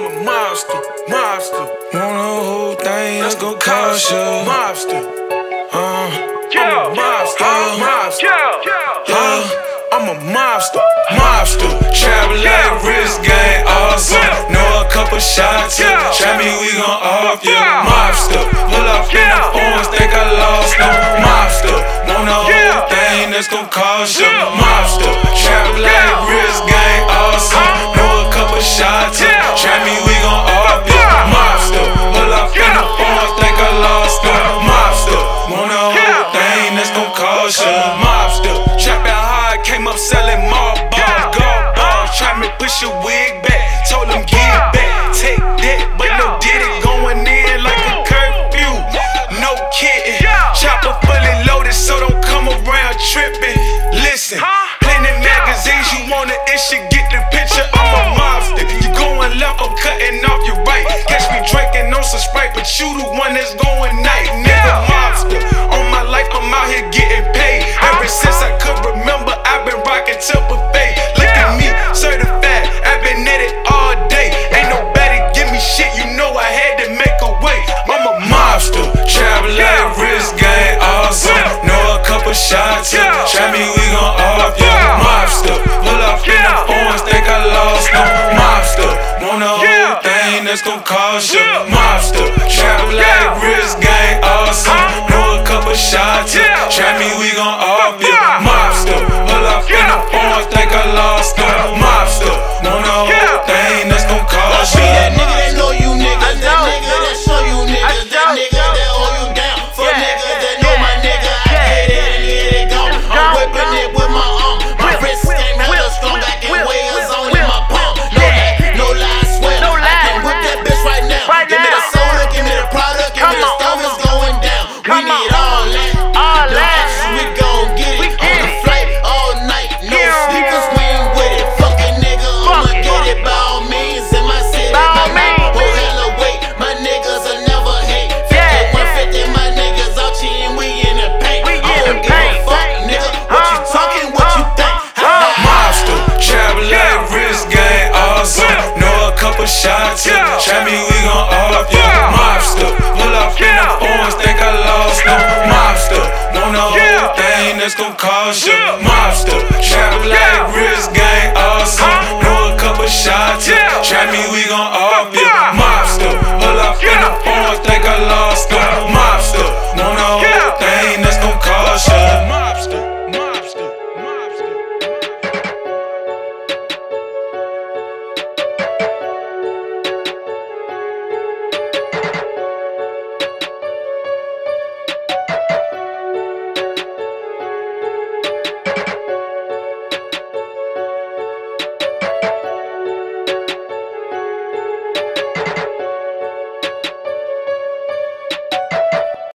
I'm a monster, monster. Want the whole thing, let's go cost you. Monster. Uh, yeah, I'm a monster, yeah, monster. Yeah, yeah, I'm a monster, monster. Travel like wrist game, awesome. Know a couple shots, yeah. Try me, we gon' off you. Monster. Pull up in the phones, think I lost them. Monster. Want the whole thing, that's gon' cost you. Monster. I'm selling. shots. Russia. Yeah.